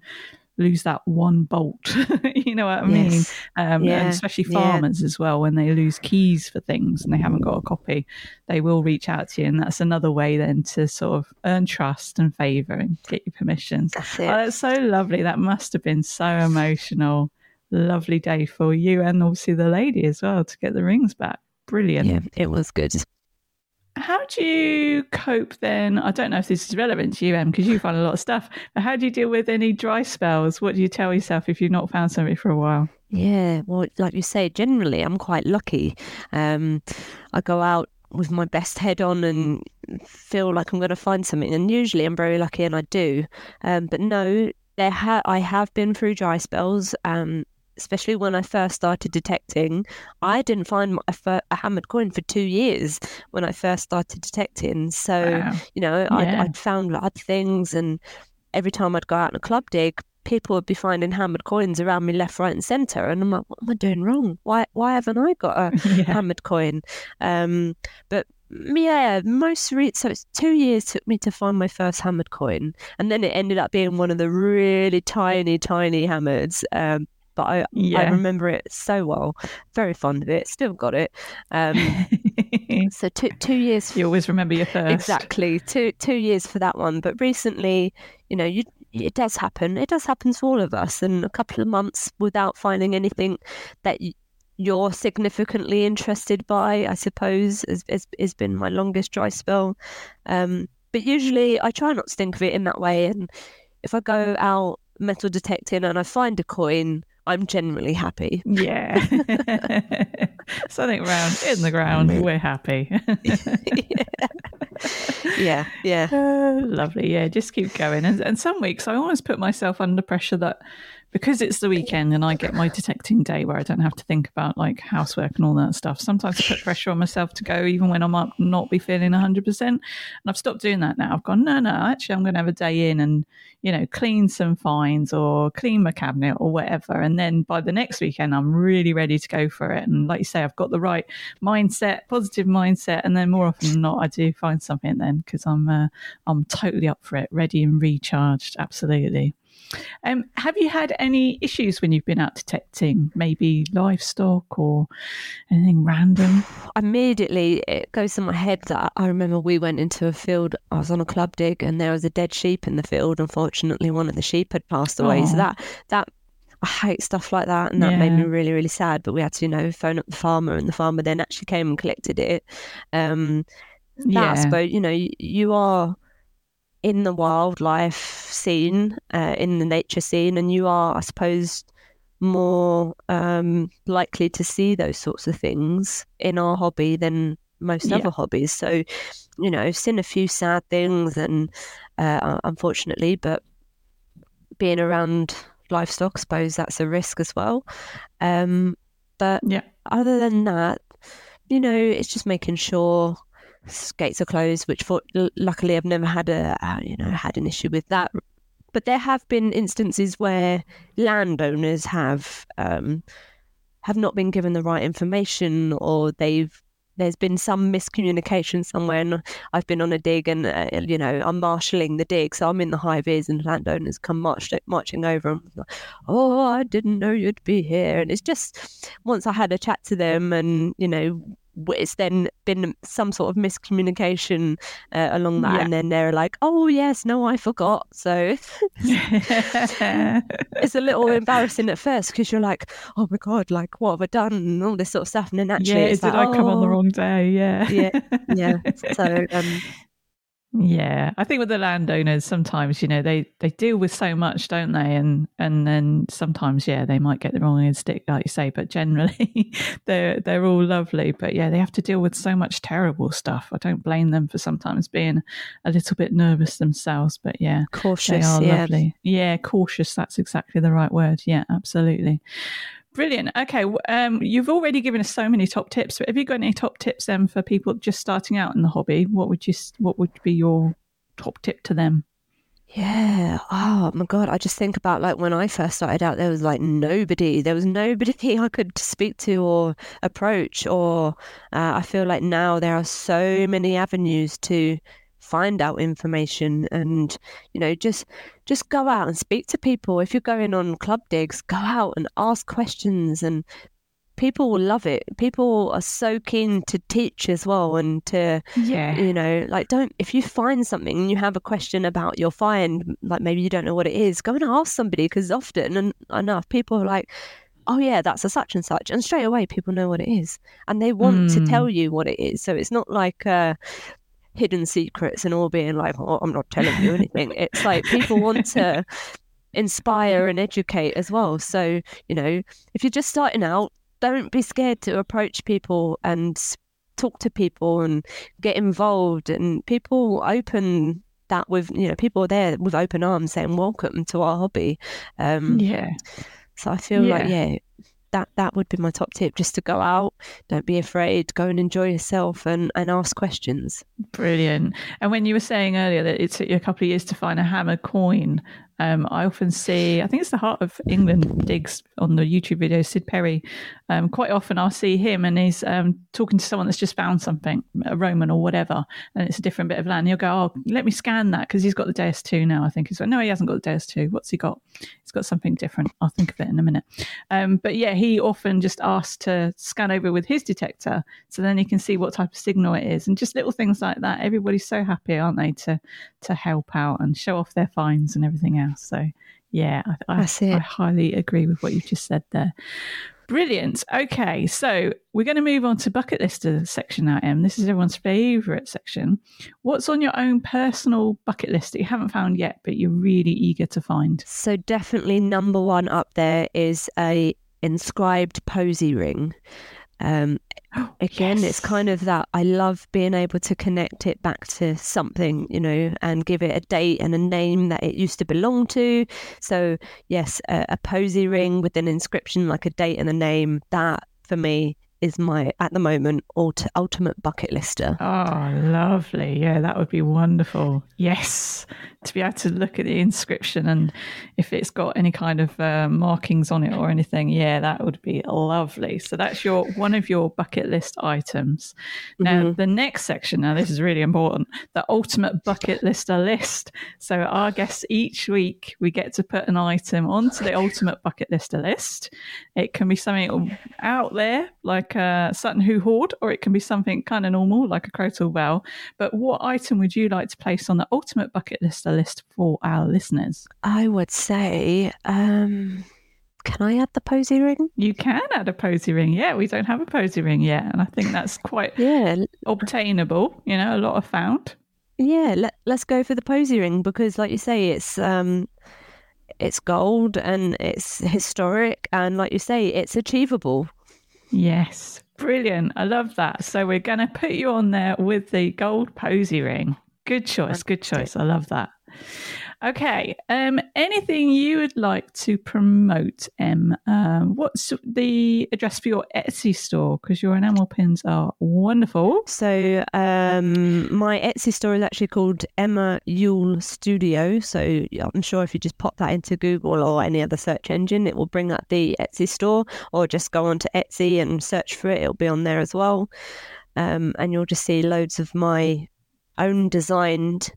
lose that one bolt. you know what I mean? Yes. Um, yeah. And especially farmers yeah. as well, when they lose keys for things and they haven't got a copy, they will reach out to you. And that's another way then to sort of earn trust and favour and get your permissions. That's, it. Oh, that's so lovely. That must have been so emotional. Lovely day for you and obviously the lady as well to get the rings back. Brilliant. Yeah, it was good. How do you cope then? I don't know if this is relevant to you, Em, because you find a lot of stuff. But how do you deal with any dry spells? What do you tell yourself if you've not found something for a while? Yeah, well, like you say, generally I'm quite lucky. Um, I go out with my best head on and feel like I'm going to find something, and usually I'm very lucky, and I do. Um, but no, there ha- I have been through dry spells. Um, especially when I first started detecting, I didn't find a, a hammered coin for two years when I first started detecting. So, wow. you know, yeah. I'd, I'd, found odd things, and every time I'd go out on a club dig, people would be finding hammered coins around me left, right, and centre. And I'm like, what am I doing wrong? Why, why haven't I got a yeah. hammered coin? Um, but yeah, most re- so it's two years took me to find my first hammered coin, and then it ended up being one of the really tiny, tiny hammers. Um, but I yeah. I remember it so well. Very fond of it. Still got it. Um, so two two years. You always remember your first. Exactly. Two two years for that one. But recently, you know, you it does happen. It does happen to all of us. And a couple of months without finding anything that. you're significantly interested by, I suppose, has, has, has been my longest dry spell. Um, but usually I try not to think of it in that way. And if I go out metal detecting and I find a coin, I'm generally happy. Yeah. Something round in the ground, we're happy. yeah, yeah. Uh, lovely. Yeah, just keep going. And, and some weeks I always put myself under pressure that because it's the weekend and I get my detecting day where I don't have to think about like housework and all that stuff. Sometimes I put pressure on myself to go even when I might not be feeling 100%. And I've stopped doing that now. I've gone, no, no, actually, I'm going to have a day in and, you know, clean some finds or clean my cabinet or whatever. And then by the next weekend, I'm really ready to go for it. And like you say, I've got the right mindset, positive mindset. And then more often than not, I do find something then because I'm, uh, I'm totally up for it, ready and recharged. Absolutely. Um, have you had any issues when you've been out detecting maybe livestock or anything random? Immediately, it goes to my head that I remember we went into a field. I was on a club dig, and there was a dead sheep in the field. Unfortunately, one of the sheep had passed away. Oh. So that that I hate stuff like that, and that yeah. made me really, really sad. But we had to, you know, phone up the farmer, and the farmer then actually came and collected it. Um, yeah. but you know, you, you are in the wildlife scene, uh, in the nature scene, and you are, I suppose, more um, likely to see those sorts of things in our hobby than most yeah. other hobbies. So, you know, I've seen a few sad things, and uh, unfortunately, but being around livestock, I suppose that's a risk as well. Um, but yeah. other than that, you know, it's just making sure gates are closed, which for, luckily I've never had a you know had an issue with that. But there have been instances where landowners have um, have not been given the right information, or they've there's been some miscommunication somewhere, and I've been on a dig, and uh, you know I'm marshalling the dig, so I'm in the high vis, and landowners come march, marching over, and like, oh, I didn't know you'd be here, and it's just once I had a chat to them, and you know it's then been some sort of miscommunication uh, along that, yeah. and then they're like, "Oh yes, no, I forgot." So it's a little embarrassing at first because you're like, "Oh my god, like what have I done?" and all this sort of stuff, and then actually, yeah, did like, I come on the oh. wrong day? Yeah, yeah, yeah. So um, yeah, I think with the landowners, sometimes you know they they deal with so much, don't they? And and then sometimes, yeah, they might get the wrong end stick, like you say. But generally, they're they're all lovely. But yeah, they have to deal with so much terrible stuff. I don't blame them for sometimes being a little bit nervous themselves. But yeah, cautious. They are yeah. lovely. Yeah, cautious. That's exactly the right word. Yeah, absolutely. Brilliant. Okay. Um, you've already given us so many top tips, but have you got any top tips then for people just starting out in the hobby? What would you What would be your top tip to them? Yeah. Oh my God. I just think about like when I first started out, there was like nobody. There was nobody I could speak to or approach. Or uh, I feel like now there are so many avenues to find out information and you know just just go out and speak to people. If you're going on club digs go out and ask questions and people will love it. People are so keen to teach as well and to yeah. you know like don't if you find something and you have a question about your find like maybe you don't know what it is go and ask somebody because often and enough people are like oh yeah that's a such and such. And straight away people know what it is and they want mm. to tell you what it is. So it's not like uh, hidden secrets and all being like, oh, I'm not telling you anything. it's like people want to inspire and educate as well. So, you know, if you're just starting out, don't be scared to approach people and talk to people and get involved. And people open that with, you know, people are there with open arms saying, welcome to our hobby. Um, yeah. So I feel yeah. like, yeah, that that would be my top tip just to go out don't be afraid go and enjoy yourself and and ask questions. Brilliant. And when you were saying earlier that it took you a couple of years to find a hammer coin um, I often see, I think it's the Heart of England digs on the YouTube video, Sid Perry. Um, quite often I'll see him and he's um, talking to someone that's just found something, a Roman or whatever, and it's a different bit of land. He'll go, Oh, let me scan that because he's got the Deus 2 now, I think. He's like, No, he hasn't got the Deus 2. What's he got? He's got something different. I'll think of it in a minute. Um, but yeah, he often just asks to scan over with his detector so then he can see what type of signal it is and just little things like that. Everybody's so happy, aren't they, to, to help out and show off their finds and everything else So, yeah, I, I, I highly agree with what you've just said there. Brilliant. Okay, so we're going to move on to bucket list section now, Em. This is everyone's favourite section. What's on your own personal bucket list that you haven't found yet, but you're really eager to find? So definitely number one up there is a inscribed posy ring. Um, again, yes. it's kind of that I love being able to connect it back to something, you know, and give it a date and a name that it used to belong to. So, yes, a, a posy ring with an inscription like a date and a name, that for me is my at the moment ult- ultimate bucket lister. Oh, lovely! Yeah, that would be wonderful. Yes, to be able to look at the inscription and if it's got any kind of uh, markings on it or anything, yeah, that would be lovely. So that's your one of your bucket list items. Now, mm-hmm. the next section. Now, this is really important. The ultimate bucket lister list. So our guests each week we get to put an item onto the ultimate bucket lister list. It can be something out there like a Sutton Hoo Hoard, or it can be something kind of normal like a Crotal Bell. But what item would you like to place on the ultimate bucket lister list for our listeners? I would say, um, can I add the posy ring? You can add a posy ring. Yeah, we don't have a posy ring yet, and I think that's quite yeah obtainable. You know, a lot of found. Yeah, let, let's go for the posy ring because, like you say, it's um, it's gold and it's historic, and like you say, it's achievable. Yes, brilliant. I love that. So we're going to put you on there with the gold posy ring. Good choice. Good choice. I love that. Okay. Um, anything you would like to promote, Em? Um, what's the address for your Etsy store? Because your enamel pins are wonderful. So, um, my Etsy store is actually called Emma Youell Studio. So, I'm sure if you just pop that into Google or any other search engine, it will bring up the Etsy store, or just go onto Etsy and search for it. It'll be on there as well. Um, and you'll just see loads of my own designed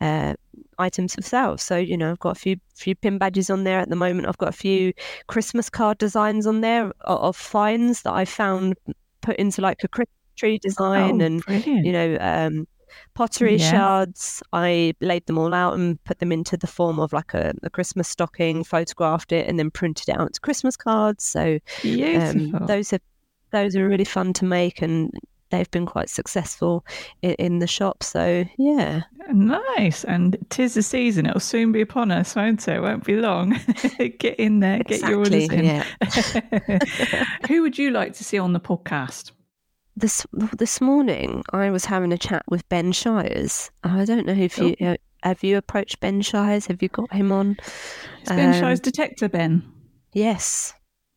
uh, items for sale. So you know, I've got a few few pin badges on there at the moment. I've got a few Christmas card designs on there of, of finds that I found put into like a Christmas tree design, oh, and brilliant. you know. Um, pottery yeah. shards. I laid them all out and put them into the form of like a, a Christmas stocking, photographed it, and then printed it out into Christmas cards. So um, those are those are really fun to make, and they've been quite successful in, in, the shop. So yeah, nice. And tis the season; it'll soon be upon us, won't it? it won't be long. get in there, get your orders in. Yeah. Who would you like to see on the podcast? This this morning, I was having a chat with Ben Shires. I don't know if you oh. have you approached Ben Shires. Have you got him on? It's Ben um, Shires Detector Ben. Yes,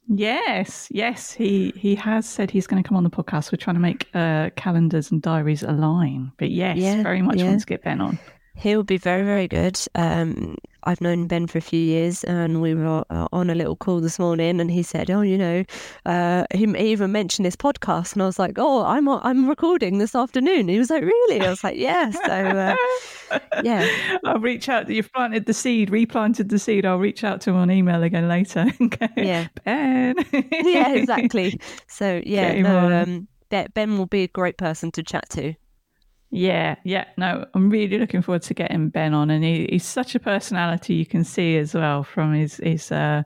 Yes, yes, he he has said he's going to come on the podcast. We're trying to make uh, calendars and diaries align, but yes, yeah, very much yeah. want to get Ben on. He'll be very, very good. Um, I've known Ben for a few years, and we were uh, on a little call this morning, and he said, "Oh, you know," uh, he even mentioned this podcast, and I was like, "Oh, I'm I'm recording this afternoon." He was like, "Really?" I was like, "Yeah." So, uh, yeah, I'll reach out. You've planted the seed, replanted the seed. I'll reach out to him on email again later. okay. Yeah, Ben. yeah, exactly. So yeah, no, um, Ben will be a great person to chat to. Yeah, yeah. No, I'm really looking forward to getting Ben on, and he, he's such a personality you can see as well from his his uh,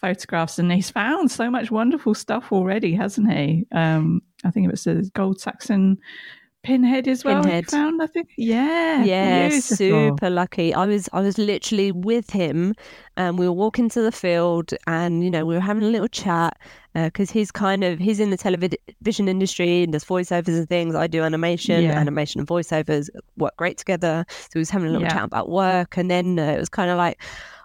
photographs, and he's found so much wonderful stuff already, hasn't he? Um, I think it was a gold Saxon pinhead as well. Pinhead. found, I think. Yeah, yeah, beautiful. super lucky. I was I was literally with him, and we were walking to the field, and you know we were having a little chat because uh, he's kind of he's in the television industry and does voiceovers and things. I do animation, yeah. animation and voiceovers work great together. So we was having a little yeah. chat about work, and then uh, it was kind of like.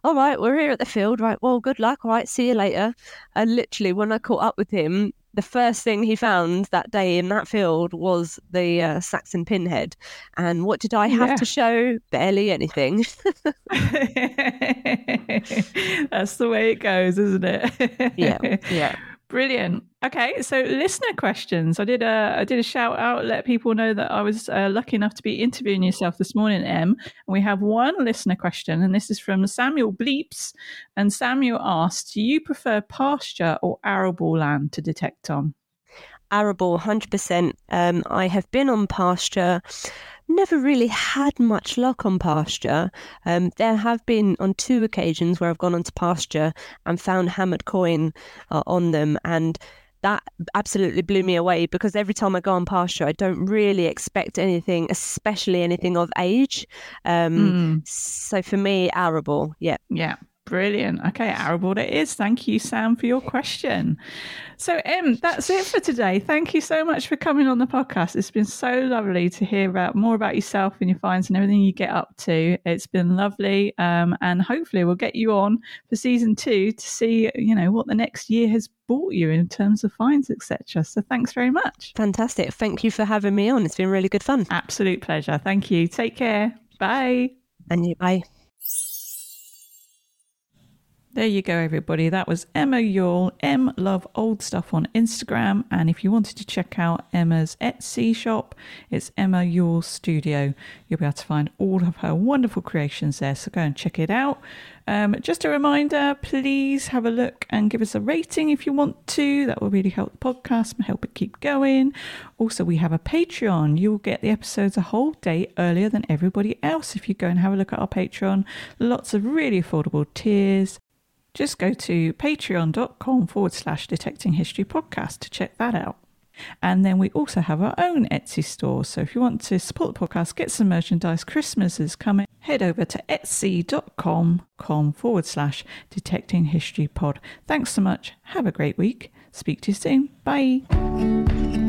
All right, we're here at the field. Right, well, good luck. All right, see you later. And literally, when I caught up with him, the first thing he found that day in that field was the uh, Saxon pinhead. And what did I have yeah. to show? Barely anything. That's the way it goes, isn't it? yeah, yeah. Brilliant. Okay, so listener questions. I did a I did a shout out, let people know that I was uh, lucky enough to be interviewing yourself this morning, Em. And we have one listener question, and this is from Samuel Bleeps. And Samuel asked, "Do you prefer pasture or arable land to detect on?" Arable, hundred um, percent. I have been on pasture never really had much luck on pasture. Um, there have been on two occasions where I've gone onto pasture and found hammered coin uh, on them, and that absolutely blew me away because every time I go on pasture, I don't really expect anything, especially anything of age. Um, mm. So for me, arable, yeah, yeah. Brilliant. Okay, arable it is. Thank you, Sam, for your question. So, Em, that's it for today. Thank you so much for coming on the podcast. It's been so lovely to hear about more about yourself and your finds and everything you get up to. It's been lovely, um, and hopefully, we'll get you on for season two to see, you know, what the next year has brought you in terms of finds, etc. So, thanks very much. Fantastic. Thank you for having me on. It's been really good fun. Absolute pleasure. Thank you. Take care. Bye. And you. Bye. There you go, everybody. That was Emma Youell, Em Love Old Stuff on Instagram. And if you wanted to check out Emma's Etsy shop, it's Emma Youell Studio. You'll be able to find all of her wonderful creations there. So go and check it out. Um, just a reminder please have a look and give us a rating if you want to. That will really help the podcast and help it keep going. Also, we have a Patreon. You'll get the episodes a whole day earlier than everybody else if you go and have a look at our Patreon. Lots of really affordable tiers just go to patreon.com forward slash detecting history podcast to check that out. And then we also have our own Etsy store. So if you want to support the podcast, get some merchandise, Christmas is coming, head over to etsy.com com forward slash detecting history pod. Thanks so much. Have a great week. Speak to you soon. Bye.